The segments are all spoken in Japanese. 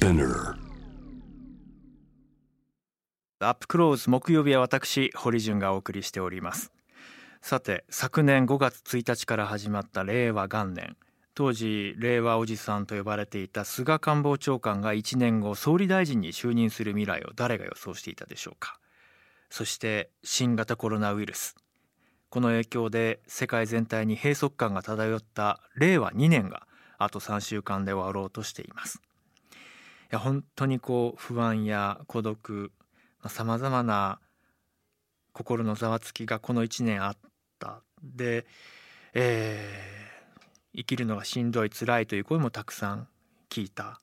Spinner. アップクローズ木曜日は私堀潤がお送りしております。さて昨年5月1日から始まった令和元年。当時令和おじさんと呼ばれていた菅官房長官が1年後総理大臣に就任する未来を誰が予想していたでしょうか。そして新型コロナウイルス。この影響で世界全体に閉塞感が漂った令和2年があと3週間で終わろうとしています。や本当にこう不安や孤独さまざまな心のざわつきがこの1年あった。で、えー生きるのがしんどい辛いという声もたくさん聞いた、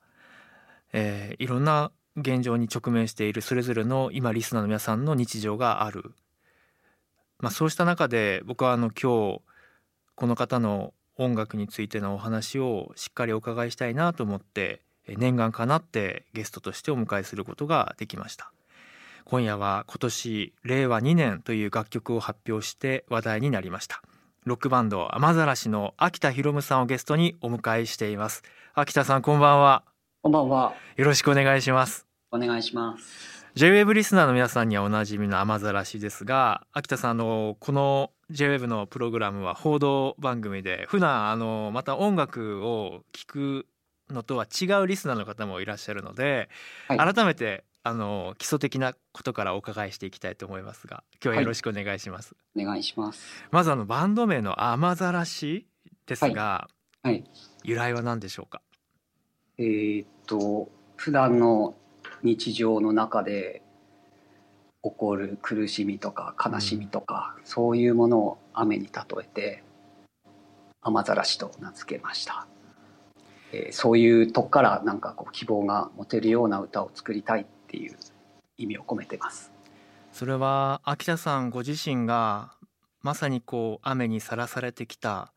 えーいろんな現状に直面しているそれぞれの今リスナーの皆さんの日常がある、まあ、そうした中で僕はあの今日この方の音楽についてのお話をしっかりお伺いしたいなと思って念願かなってゲストとしてお迎えすることができました。今夜は今年令和2年という楽曲を発表して話題になりました。ロックバンド雨ざらしの秋田博夢さんをゲストにお迎えしています。秋田さんこんばんは。こんばんは。よろしくお願いします。お願いします。J-WAVE リスナーの皆さんにはおなじみの雨ざらしですが秋田さんあのこの J-WAVE のプログラムは報道番組で普段あのまた音楽を聴くのとは違うリスナーの方もいらっしゃるので、はい改めてあの基礎的なことからお伺いしていきたいと思いますが今日はよろしくお願いします、お願いします。まずあのバンド名の雨ざらしですが、はい。由来は何でしょうか？えーっと、普段の日常の中で起こる苦しみとか悲しみとか、そういうものを雨に例えて、雨ざらしと名付けました。えーそういうとこからなんかこう希望が持てるような歌を作りたいっていう意味を込めてます。それは秋田さんご自身がまさにこう雨にさらされてきた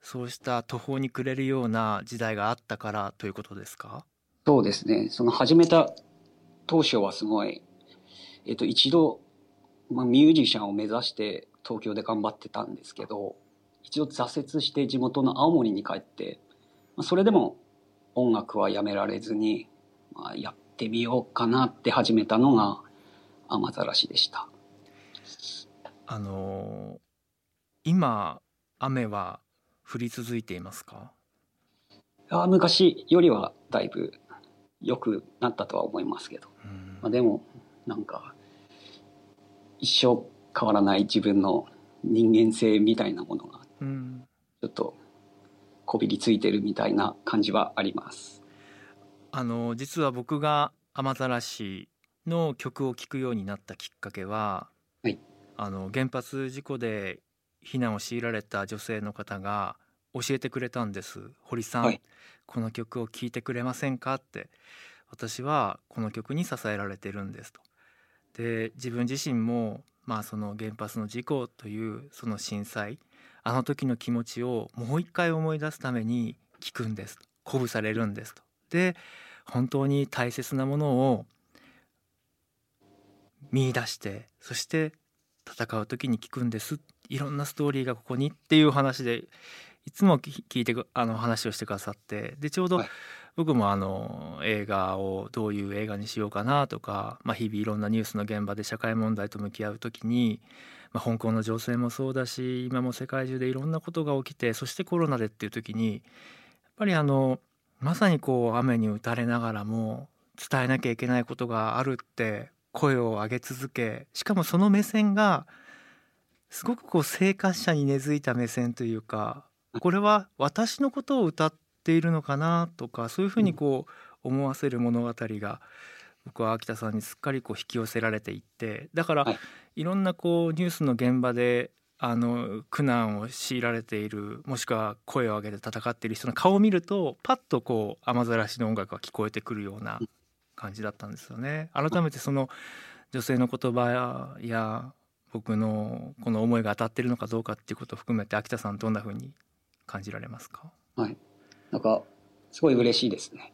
そうした途方に暮れるような時代があったからということですか？そうですね。その始めた当初はすごい、えっと、一度、まあ、ミュージシャンを目指して東京で頑張ってたんですけど、一度挫折して地元の青森に帰って、まあ、それでも音楽はやめられずに、まあ、やってみようかなって始めたのが雨ざらしでした。あの今雨は降り続いていますか？あ昔よりはだいぶ良くなったとは思いますけど。うんまあ、でもなんか一生変わらない自分の人間性みたいなものがうんちょっとこびりついてるみたいな感じはあります。あの実は僕が雨ざらしの曲を聴くようになったきっかけは、はい。あの原発事故で避難を強いられた女性の方が教えてくれたんです。堀さん、はい。この曲を聴いてくれませんか？って。私はこの曲に支えられてるんですと。で自分自身もまあその原発の事故というその震災あの時の気持ちをもう一回思い出すために聴くんですと。鼓舞されるんですと。で本当に大切なものを見出してそして戦う時に聞くんです。いろんなストーリーがここにっていう話でいつもき聞いてくあの話をしてくださって。でちょうどはい。僕もあの映画をどういう映画にしようかなとか、まあ、日々いろんなニュースの現場で社会問題と向き合う時に、まあ、香港の情勢もそうだし今も世界中でいろんなことが起きてそしてコロナでっていう時にやっぱりあのまさにこう雨に打たれながらも伝えなきゃいけないことがあるって声を上げ続けしかもその目線がすごくこう生活者に根付いた目線というかこれは私のことを歌っているのかなとかそういうふうにこう思わせる物語が僕は秋田さんにすっかりこう引き寄せられていってだからはいいろんなこうニュースの現場であの苦難を強いられているもしくは声を上げて戦っている人の顔を見るとパッとこう雨ざらしの音楽が聞こえてくるような感じだったんですよね。改めてその女性の言葉や僕のこの思いが当たってるのかどうかっていうことを含めて秋田さんどんな風に感じられますか？はい。なんかすごい嬉しいですね。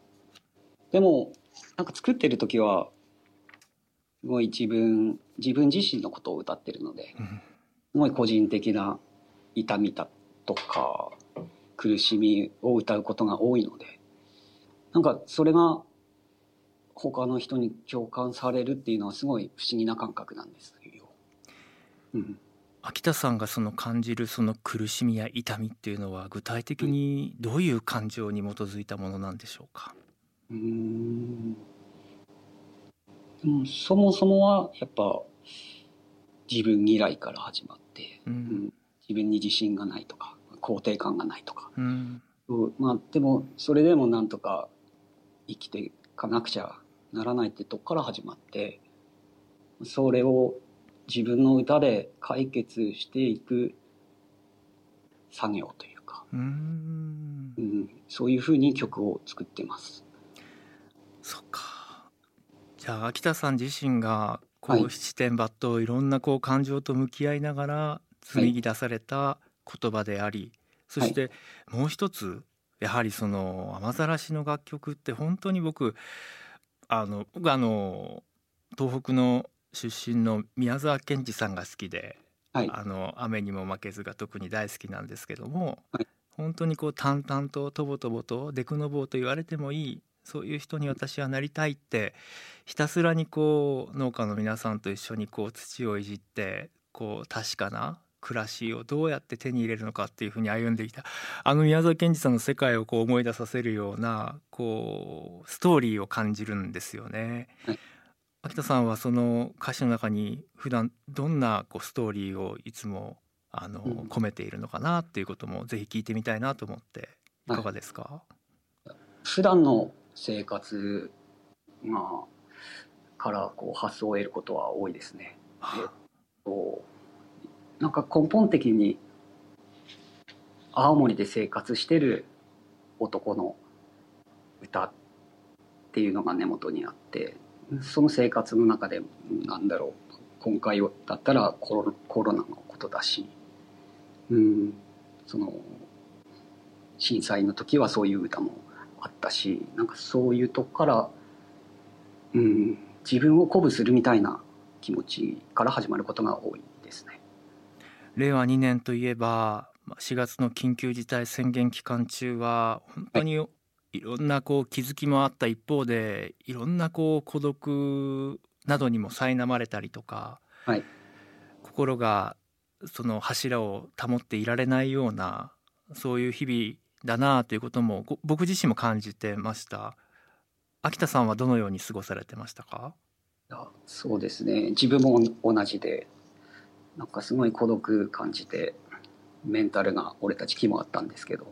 でもなんか作ってる時はすごい自分自分自身のことを歌ってるのですごい個人的な痛みだとか苦しみを歌うことが多いのでなんかそれが他の人に共感されるっていうのはすごい不思議な感覚なんですよ。うん、秋田さんがその感じるその苦しみや痛みっていうのは具体的にどういう感情に基づいたものなんでしょうか？うーん。でもそもそもはやっぱ自分嫌いから始まって、ううん。ん、自分に自信がないとか肯定感がないとか、うん。うんまあでもそれでもなんとか生きていかなくちゃならないってとこから始まってそれを自分の歌で解決していく作業というか、うん。うん、そういうふうに曲を作ってます。そっか。じゃあ秋田さん自身がこはい。う七点抜刀いろんなこう感情と向き合いながら紡ぎ出された言葉であり、そしてもう一つやはりその雨ざらしの楽曲って本当に僕あの僕あの東北の出身の宮沢賢治さんが好きではい、あの雨にも負けずが特に大好きなんですけども、はい。本当にこう淡々ととぼとぼとデクノボーと言われてもいいそういう人に私はなりたいってひたすらにこう農家の皆さんと一緒にこう土をいじってこう確かな暮らしをどうやって手に入れるのかっていうふうに歩んできたあの宮沢賢治さんの世界をこう思い出させるようなこうストーリーを感じるんですよね。はい。秋田さんはその歌詞の中に普段どんなこうストーリーをいつもあの、うん。込めているのかなっていうこともぜひ聞いてみたいなと思っていかがですか、普段の生活がからこう発想を得ることは多いですね。えっとなんか根本的に青森で生活してる男の歌っていうのが根元にあってその生活の中でなんだろう今回だったらコロコロナのことだし、うん、その震災の時はそういう歌もあったしなんかそういうとこから、うん、自分を鼓舞するみたいな気持ちから始まることが多いですね。令和2年といえばまあ4月の緊急事態宣言期間中は本当にいろんなこう気づきもあった一方でいろんなこう孤独などにも苛まれたりとか、はい心がその柱を保っていられないようなそういう日々だなということも僕自身も感じてました。秋田さんはどのように過ごされてましたか？そうですね。自分も同じでなんかすごい孤独感じてメンタルが折れた時期もあったんですけど。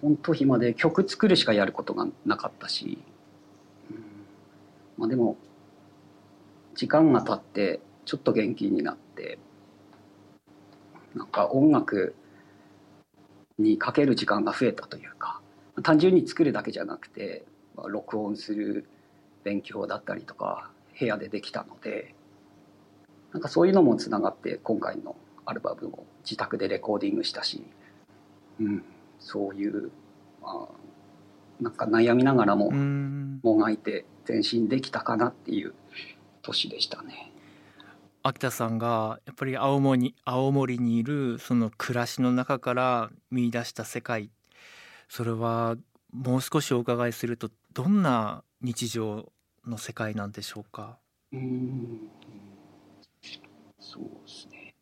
本当暇で曲作るしかやることがなかったし、うん。まあ、でも時間が経ってちょっと元気になってなんか音楽にかける時間が増えたというか単純に作るだけじゃなくて、まあ、録音する勉強だったりとか部屋でできたのでなんかそういうのもつながって今回のアルバムを自宅でレコーディングしたし、うん、そういう、まあ、なんか悩みながらももがいて前進できたかなっていう年でしたね。秋田さんがやっぱり青森に青森にいるその暮らしの中から見出した世界。それはもう少しお伺いするとどんな日常の世界なんでしょうか？うん。そうですね。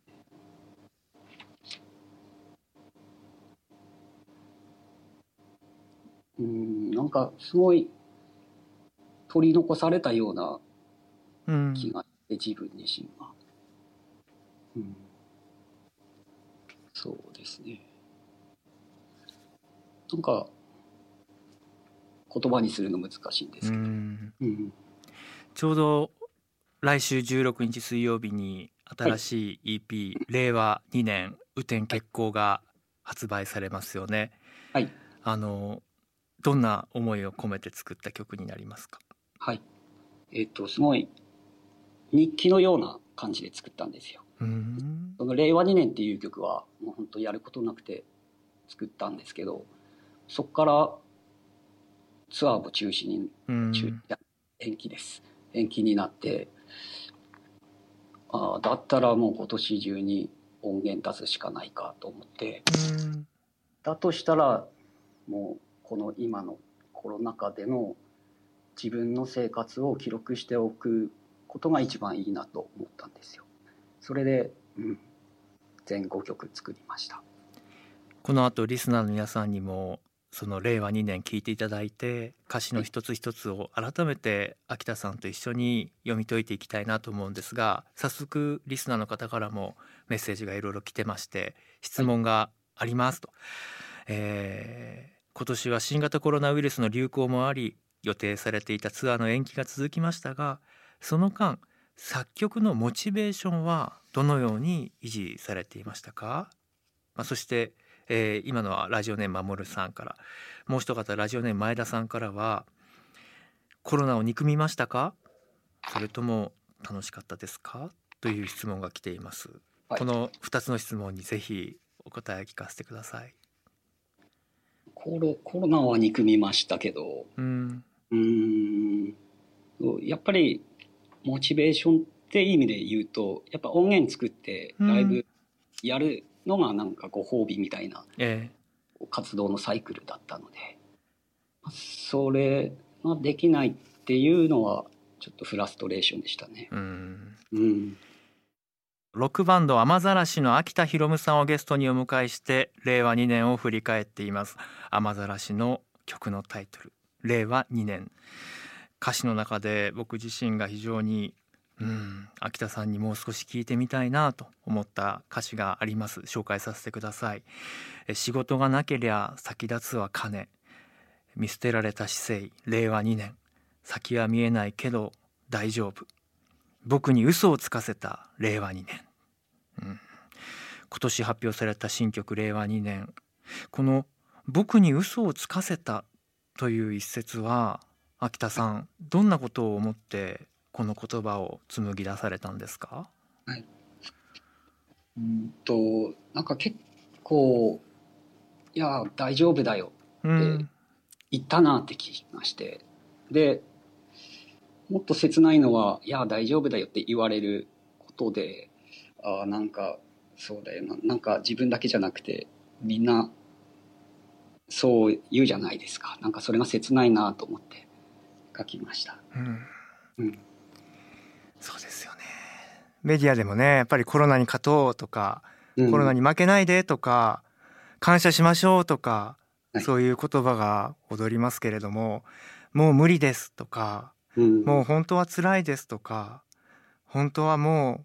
うん、なんかすごい取り残されたようなうん。気が自分自身は。うん、そうですね。なんか言葉にするの難しいんでうすけど。んうんちょうど来週16日水曜日に新しい EP「令和2年雨天決行」が発売されますよね。はいあのどんな思いを込めて作った曲になりますか？はい。えっ、と、すごい日記のような感じで作ったんですよ。うんその令和2年っていう曲はもう本当やることなくて作ったんですけど、そこからツアーも中止に、うん中延期です。延期になって、ああ、だったらもう今年中に音源出すしかないかと思って、うんだとしたらもうこの今のコロナ禍での自分の生活を記録しておくことが一番いいなと思ったんですよ。それで、うん、全5曲作りました。この後リスナーの皆さんにもその令和2年聞いていただいて歌詞の一つ一つを改めて秋田さんと一緒に読み解いていきたいなと思うんですが早速リスナーの方からもメッセージがいろいろ来てまして質問がありますと、はい、えー、今年は新型コロナウイルスの流行もあり予定されていたツアーの延期が続きましたがその間作曲のモチベーションはどのように維持されていましたか、まあ、そしてえー、今のはラジオネーム守さんからもう一方ラジオネーム前田さんからはコロナを憎みましたか？それとも楽しかったですか？という質問が来ています、はい、この2つの質問にぜひお答え聞かせてください。コロコロナは憎みましたけどうん。うん。やっぱりモチベーションって意味で言うとやっぱ音源作ってライブやるのがなんかご褒美みたいな活動のサイクルだったので、それができないっていうのはちょっとフラストレーションでしたね。うん、うん。ロックバンド雨ざらしの秋田博夢さんをゲストにお迎えして令和2年を振り返っています。雨ざらしの曲のタイトル令和2年歌詞の中で僕自身が非常にうん秋田さんにもう少し聞いてみたいなと思った歌詞があります。紹介させてください。仕事がなけりゃ先立つは金。見捨てられた姿勢。令和2年。先は見えないけど大丈夫。僕に嘘をつかせた。令和2年、うん、今年発表された新曲令和2年。この僕に嘘をつかせたという一節は秋田さんどんなことを思ってこの言葉を紡ぎ出されたんですか、はい、うんとなんか結構「いや大丈夫だよ」って言ったなって聞きまして、うん、でもっと切ないのは「いや大丈夫だよ」って言われることであなんかそうだよな。なんか自分だけじゃなくてみんなそう言うじゃないですか。なんかそれが切ないなと思って書きました。うん、うん。そうですよね。メディアでもねやっぱりコロナに勝とうとか、うん、コロナに負けないでとか感謝しましょうとか、はい、そういう言葉が踊りますけれどももう無理ですとか、うん、もう本当は辛いですとか本当はもう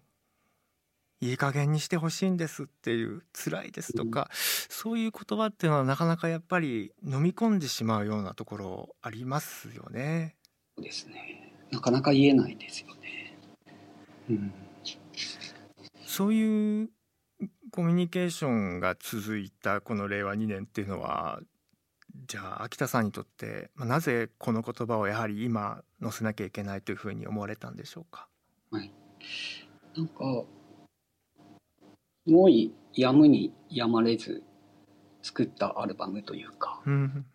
いい加減にしてほしいんですっていう辛いですとか、うん、そういう言葉っていうのはなかなかやっぱり飲み込んでしまうようなところありますよね。そうですね。なかなか言えないですよそういうコミュニケーションが続いたこの令和2年っていうのはじゃあ秋田さんにとってなぜこの言葉をやはり今載せなきゃいけないというふうに思われたんでしょうか、はい、なんかすごいやむにやまれず作ったアルバムというか、うん、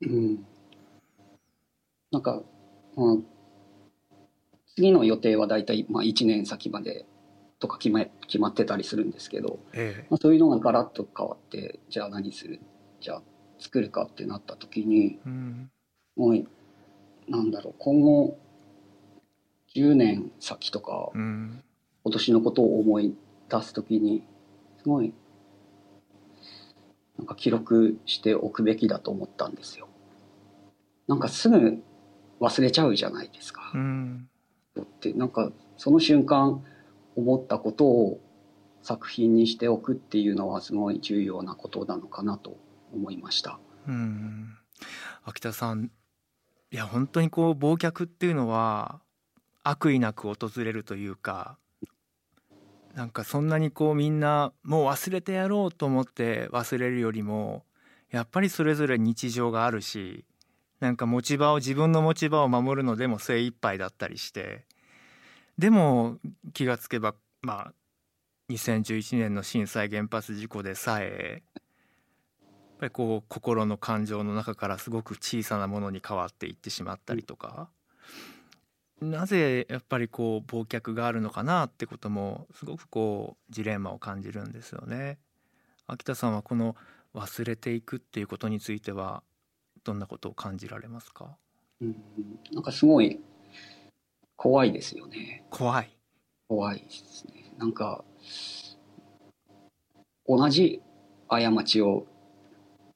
うん、なんか、まあ、次の予定は大体まあ1年先までとか決ま決まってたりするんですけど、ええ、まあ、そういうのがガラッと変わってじゃあ何する？じゃあ作るかってなった時に、うん、もうなんだろう今後10年先とか、うん、今年のことを思い出す時にすごいなんか記録しておくべきだと思ったんですよ。なんかすぐ忘れちゃうじゃないですか。うんってなんかその瞬間思ったことを作品にしておくっていうのはすごい重要なことなのかなと思いました。うん秋田さんいや本当にこう忘却っていうのは悪意なく訪れるというかなんかそんなにこうみんなもう忘れてやろうと思って忘れるよりもやっぱりそれぞれ日常があるしなんか持ち場を自分の持ち場を守るのでも精一杯だったりしてでも気がつけばまあ2011年の震災原発事故でさえやっぱりこう心の感情の中からすごく小さなものに変わっていってしまったりとか、なぜやっぱりこう忘却があるのかなってこともすごくこうジレンマを感じるんですよね。秋田さんはこの忘れていくっていうことについてはどんなことを感じられますか？うん、なんかすごい怖いですよね。怖い。怖いですね。なんか、同じ過ちを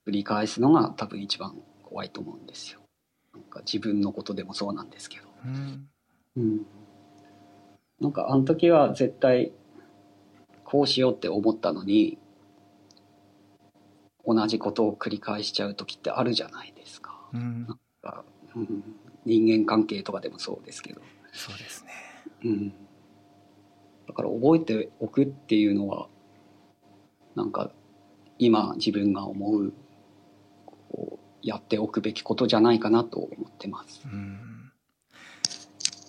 繰り返すのが多分一番怖いと思うんですよ。なんか自分のことでもそうなんですけど。うん。うん。なんかあの時は絶対こうしようって思ったのに、同じことを繰り返しちゃう時ってあるじゃないですか。うん。がうん、人間関係とかでもそうですけど、そうですね。うん、だから覚えておくっていうのはなんか今自分が思うこうやっておくべきことじゃないかなと思ってます。うん。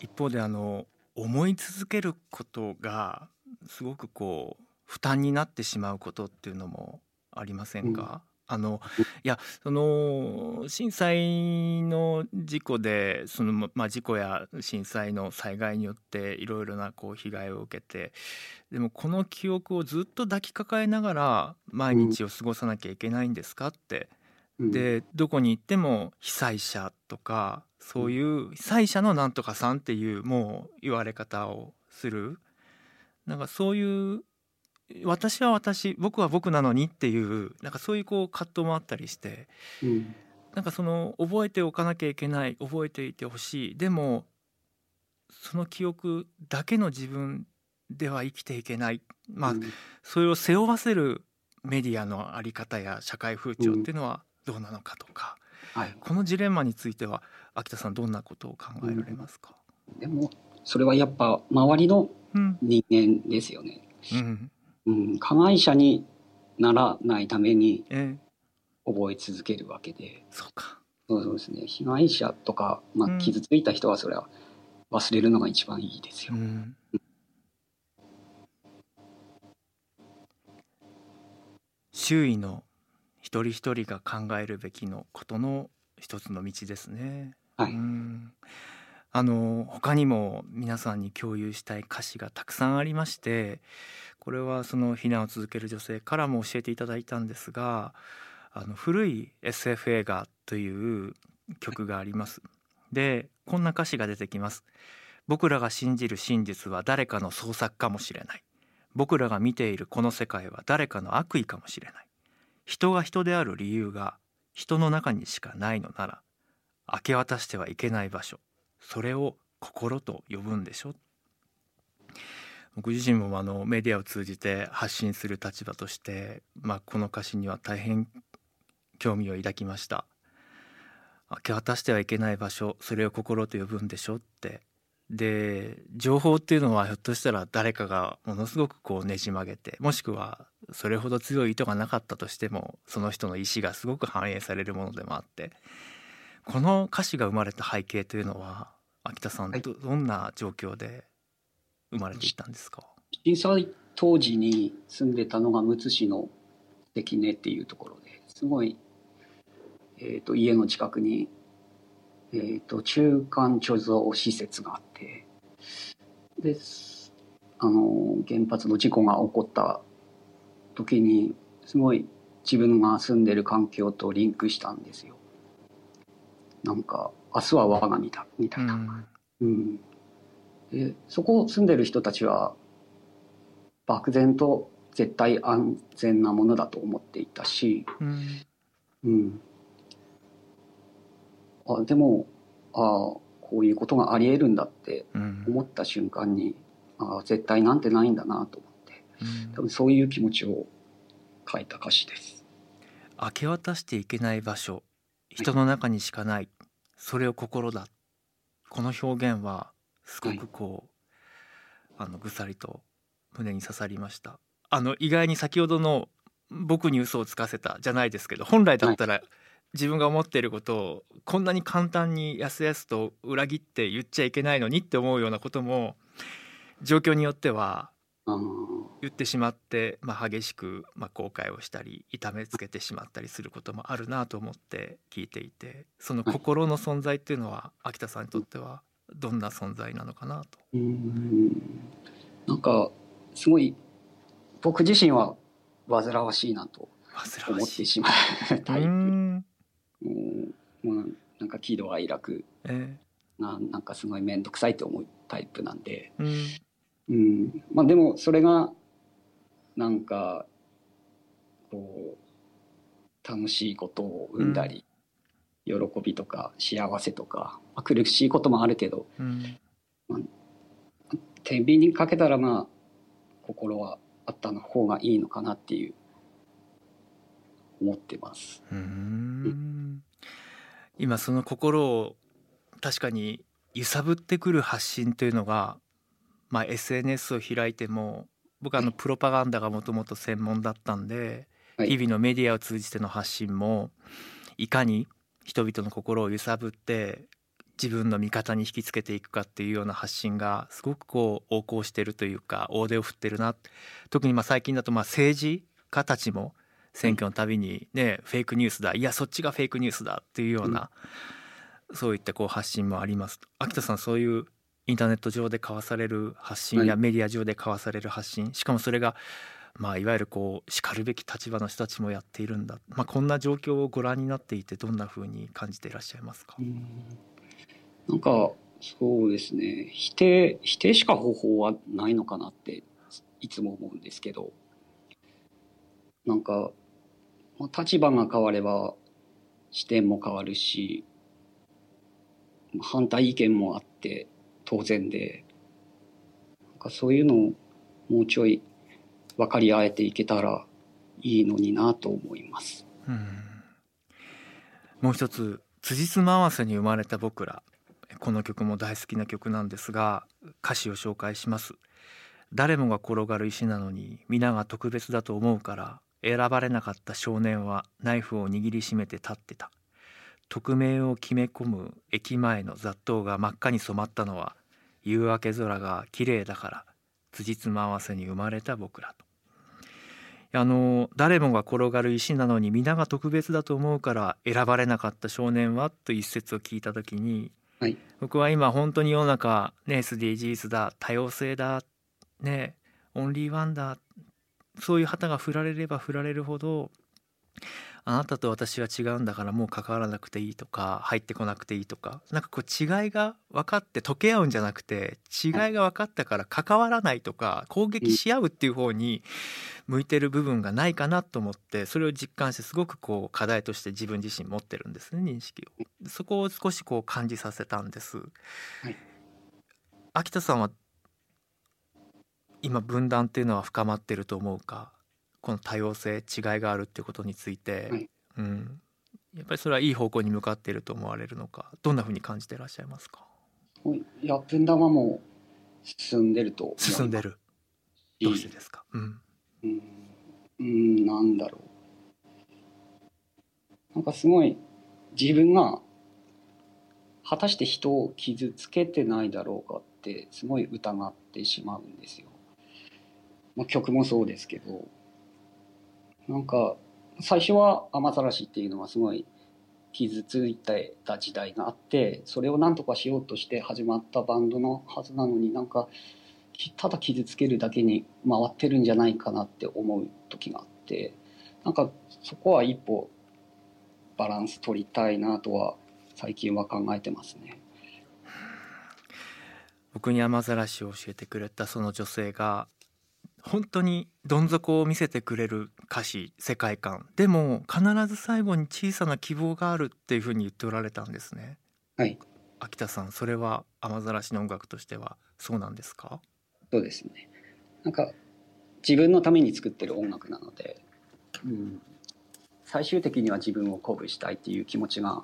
一方であの思い続けることがすごくこう負担になってしまうことっていうのもありませんか、あのいやその震災の事故でそのままあ事故や震災の災害によっていろいろなこう被害を受けてでもこの記憶をずっと抱きかかえながら毎日を過ごさなきゃいけないんですか？って。うん、でどこに行っても被災者とかそういう被災者のなんとかさんっていうもう言われ方をする。なんかそういう私は私僕は僕なのにっていうなんかそういうこう葛藤もあったりしてうん。なんかその覚えておかなきゃいけない覚えていてほしい。でもその記憶だけの自分では生きていけない。まあうん。それを背負わせるメディアの在り方や社会風潮っていうのはどうなのかとか、はい、このジレンマについては秋田さんどんなことを考えられますか、でもそれはやっぱ周りのうん。人間ですよね。うんうん、加害者にならないためにえー覚え続けるわけで。そうか。そうですね。被害者とか、まあ、うん。傷ついた人はそれは忘れるのが一番いいですよ。うん。周囲の一人一人が考えるべきのことの一つの道ですね。はい。うん。あの他にも皆さんに共有したい歌詞がたくさんありましてこれはその避難を続ける女性からも教えていただいたんですがあの古い SF 映画という曲があります。でこんな歌詞が出てきます。僕らが信じる真実は誰かの創作かもしれない。僕らが見ているこの世界は誰かの悪意かもしれない。人が人である理由が人の中にしかないのなら明け渡してはいけない場所それを心と呼ぶんでしょ僕自身もあのメディアを通じて発信する立場として、まあ、この歌詞には大変興味を抱きました明け渡してはいけない場所それを心と呼ぶんでしょって。で情報っていうのはひょっとしたら誰かがものすごくこうねじ曲げてもしくはそれほど強い意図がなかったとしてもその人の意思がすごく反映されるものでもあって。この歌詞が生まれた背景というのは秋田さんはい。どどんな状況で生まれていったんですか、震災当時に住んでたのがむつ市の関根っていうところですごい、えー、と家の近くに、えー、と中間貯蔵施設があってですあの原発の事故が起こった時にすごい自分が住んでる環境とリンクしたんですよ。なんか明日は我が身だみたいな。うんうん、でそこ住んでる人たちは漠然と絶対安全なものだと思っていたし、うん。うん、あでもあこういうことがありえるんだってうん。思った瞬間にあ絶対なんてないんだなと思ってうん。多分そういう気持ちを書いた歌詞です。明け渡していけない場所人の中にしかない、それを心だ。この表現はすごくこう、あのぐさりと胸に刺さりました。あの意外に先ほどの僕に嘘をつかせたじゃないですけど本来だったら自分が思っていることをこんなに簡単にやすやすと裏切って言っちゃいけないのにって思うようなことも状況によっては言ってしまって、まあ、激しく、まあ、後悔をしたり痛めつけてしまったりすることもあるなと思って聞いていてその心の存在っていうのは秋田さんにとってはどんな存在なのかなと。うん。なんかすごい僕自身は煩わしいなと思っしていしまうタイプ。うん。もうまあ、なんか喜怒哀楽。えがなんかすごい面倒くさいと思うタイプなんで、えうん。うん、まあでもそれがなんかこう楽しいことを生んだり、喜びとか幸せとか、まあ、苦しいこともあるけどうん。天秤にかけたらまあ心はあったの方がいいのかなっていう思ってます。うーん。今その心を確かに揺さぶってくる発信というのが、まあ、SNS を開いても僕はあのプロパガンダがもともと専門だったんで、はい。日々のメディアを通じての発信もいかに人々の心を揺さぶって自分の味方に引きつけていくかっていうような発信がすごくこう横行してるというか大手を振ってるな。特にまあ最近だとまあ政治家たちも選挙のたびにねフェイクニュースだいやそっちがフェイクニュースだっていうような、そういったこう発信もあります。秋田さんそういうインターネット上で交わされる発信やはい。メディア上で交わされる発信しかもそれがまあいわゆるこうしかるべき立場の人たちもやっているんだ、まあ、こんな状況をご覧になっていてどんな風に感じていらっしゃいますか、なんかそうですね。否定否定しか方法はないのかなっていつも思うんですけど。なんか、まあ、立場が変われば視点も変わるしまあ反対意見もあって当然で。なんかそういうのをもうちょい分かり合えていけたらいいのになと思います。うん。もう一つ辻褄合わせに生まれた僕ら。この曲も大好きな曲なんですが歌詞を紹介します。誰もが転がる石なのに皆が特別だと思うから選ばれなかった少年はナイフを握りしめて立ってた。匿名を決め込む駅前の雑踏が真っ赤に染まったのは夕明け空が綺麗だから辻褄合わせに生まれた僕らと。あの誰もが転がる石なのに皆が特別だと思うから選ばれなかった少年はという一節を聞いた時に、はい。僕は今本当に世の中ね SDGs だ多様性だねオンリーワンだそういう旗が振られれば振られるほどあなたと私は違うんだからもう関わらなくていいとか入ってこなくていいとかなんかこう違いが分かって溶け合うんじゃなくて違いが分かったから関わらないとか攻撃し合うっていう方に向いてる部分がないかなと思ってそれを実感してすごくこう課題として自分自身持ってるんですね認識を。そこを少しこう感じさせたんです、い。秋田さんは今分断っていうのは深まってると思うか？この多様性違いがあるっていうことについて、はい。うん、やっぱりそれはいい方向に向かっていると思われるのかどんなふうに感じていらっしゃいますか？い。や分断はもう進んでると進んでる。どうしてですか、うんうん、うん、なんだろう。なんかすごい自分が果たして人を傷つけてないだろうかってすごい疑ってしまうんですよ。まあ、曲もそうですけど、なんか最初は雨ざらしっていうのはすごい傷ついてた時代があって、それを何とかしようとして始まったバンドのはずなのになんかただ傷つけるだけに回ってるんじゃないかなって思う時があってなんかそこは一歩バランス取りたいなとは最近は考えてますね。僕に雨ざらしを教えてくれたその女性が本当にどん底を見せてくれる歌詞世界観。でも必ず最後に小さな希望があるっていうふうに言っておられたんですね。はい。秋田さんそれは雨ざらしの音楽としてはそうなんですか？そうですね。なんか自分のために作ってる音楽なので、うん、最終的には自分を鼓舞したいっていう気持ちが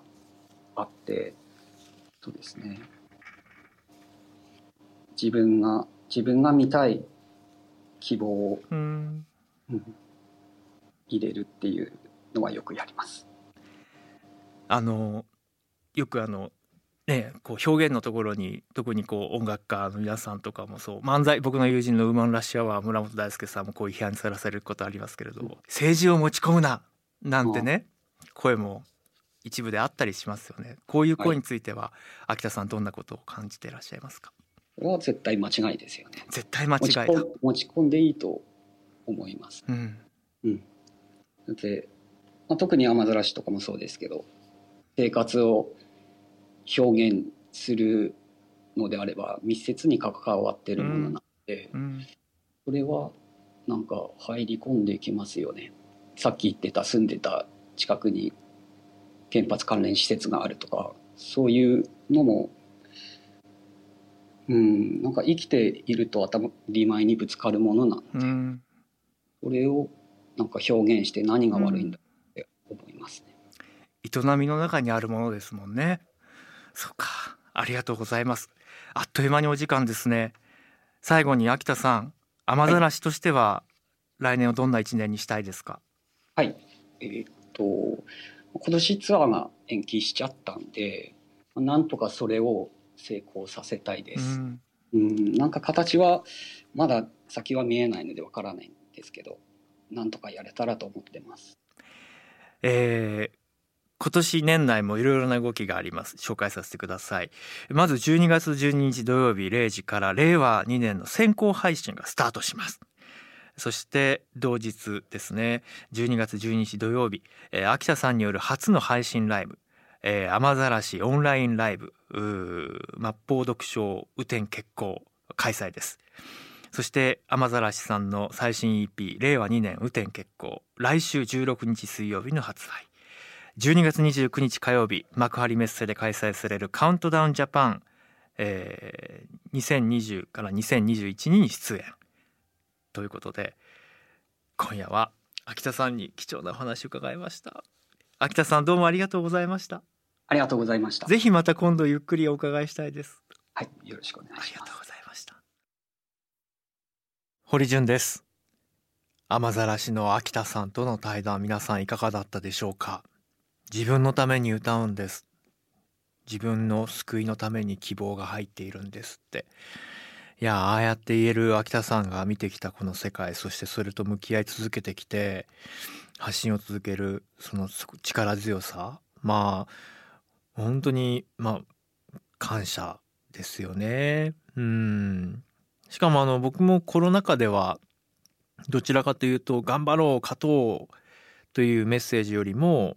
あってそうですね。自分が自分が見たい希望をうん。うん入れるっていうのはよくやります。あのよくあのねこう表現のところに特にこう音楽家の皆さんとかもそう漫才僕の友人のウーマンラッシュアワー村本大輔さんもこういう批判にさらされることありますけれど、うん。政治を持ち込むななんてね、声も一部であったりしますよね。こういう声については、秋田さんどんなことを感じていらっしゃいますか？これは絶対間違いですよね。絶対間違いだ持ち込んでいいと思います。うんだって、まあ、特に雨ざらしとかもそうですけど生活を表現するのであれば密接に関わってるものなので、うんうんそれはなんか入り込んできますよね。さっき言ってた住んでた近くに原発関連施設があるとかそういうのもうん。なんか生きていると当たり前にぶつかるものなので、うんそれをなんか表現して何が悪いんだって思いますね。営みの中にあるものですもんね。そうか。ありがとうございます。あっという間にお時間ですね。最後に秋田さん雨ざらしとしては来年をどんな一年にしたいですか、はい。えーっと、今年ツアーが延期しちゃったんで、なんとかそれを成功させたいです。うん。うん、なんか形はまだ先は見えないのでわからないんですけど、なんとかやれたらと思ってます。えー今年年内もいろいろな動きがあります。紹介させてください。まず12月12日土曜日0時から令和2年の先行配信がスタートします。そして同日ですね。12月12日土曜日、えー秋田さんによる初の配信ライブ「えー雨ざらしオンラインライブ末法読書雨天決行」開催です。そして雨ざらしさんの最新 EP「令和2年雨天決行」来週16日水曜日の発売12月29日火曜日幕張メッセで開催されるカウントダウンジャパン、えー2020から2021に出演。ということで今夜は秋田さんに貴重なお話を伺いました。秋田さんどうもありがとうございました。ありがとうございました。ぜひまた今度ゆっくりお伺いしたいです。はい、よろしくお願いします。ありがとう。ございました堀潤です。雨ざらしの秋田さんとの対談皆さんいかがだったでしょうか？自分のために歌うんです。自分の救いのために希望が入っているんですって。いやああやって言える秋田さんが見てきたこの世界そしてそれと向き合い続けてきて発信を続けるその力強さ。まあ本当にまあ感謝ですよね。うん。しかもあの僕もコロナ禍ではどちらかというと頑張ろう勝とうというメッセージよりも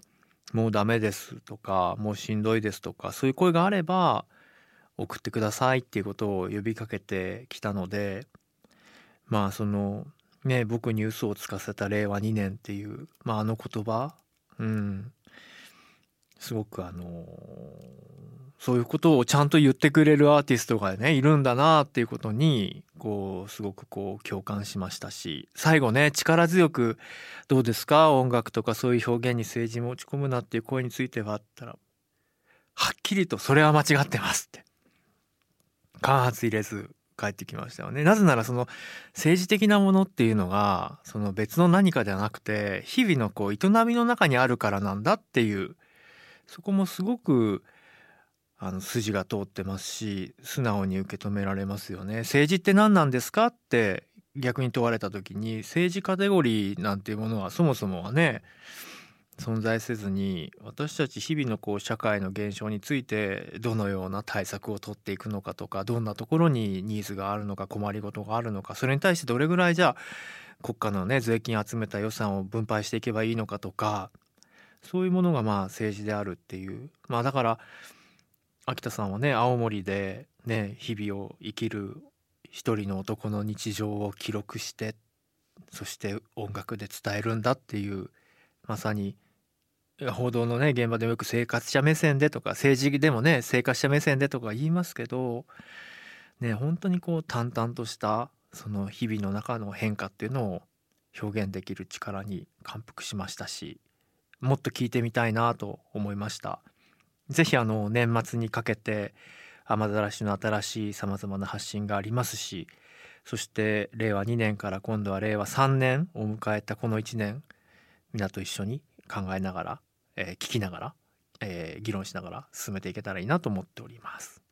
もうダメですとかもうしんどいですとかそういう声があれば送ってくださいっていうことを呼びかけてきたのでまあそのね僕に嘘をつかせた令和2年っていう、まあ、あの言葉うん。すごくあのそういうことをちゃんと言ってくれるアーティストがねいるんだなっていうことにこうすごくこう共感しましたし最後ね力強く「どうですか？音楽とかそういう表現に政治持ち込むな」っていう声についてはあったらはっきりと「それは間違ってます」って間髪入れず返ってきましたよね。なぜならその政治的なものっていうのがその別の何かではなくて日々のこう営みの中にあるからなんだっていうそこもすごくあの筋が通ってますし素直に受け止められますよね。政治って何なんですかって逆に問われた時に政治カテゴリーなんていうものはそもそもはね存在せずに私たち日々のこう社会の現象についてどのような対策を取っていくのかとかどんなところにニーズがあるのか困りごとがあるのかそれに対してどれぐらいじゃあ国家のね税金集めた予算を分配していけばいいのかとかそういうものがまあ政治であるっていう。まあだから秋田さんはね青森でね日々を生きる一人の男の日常を記録してそして音楽で伝えるんだっていうまさに報道のね現場でもよく生活者目線でとか政治でもね生活者目線でとか言いますけどね本当にこう淡々としたその日々の中の変化っていうのを表現できる力に感服しましたしもっと聞いてみたいなと思いました。ぜひあの年末にかけて雨ざらしの新しいさまざまな発信がありますしそして令和2年から今度は令和3年を迎えたこの1年皆と一緒に考えながら、えー聞きながら、えー議論しながら進めていけたらいいなと思っております。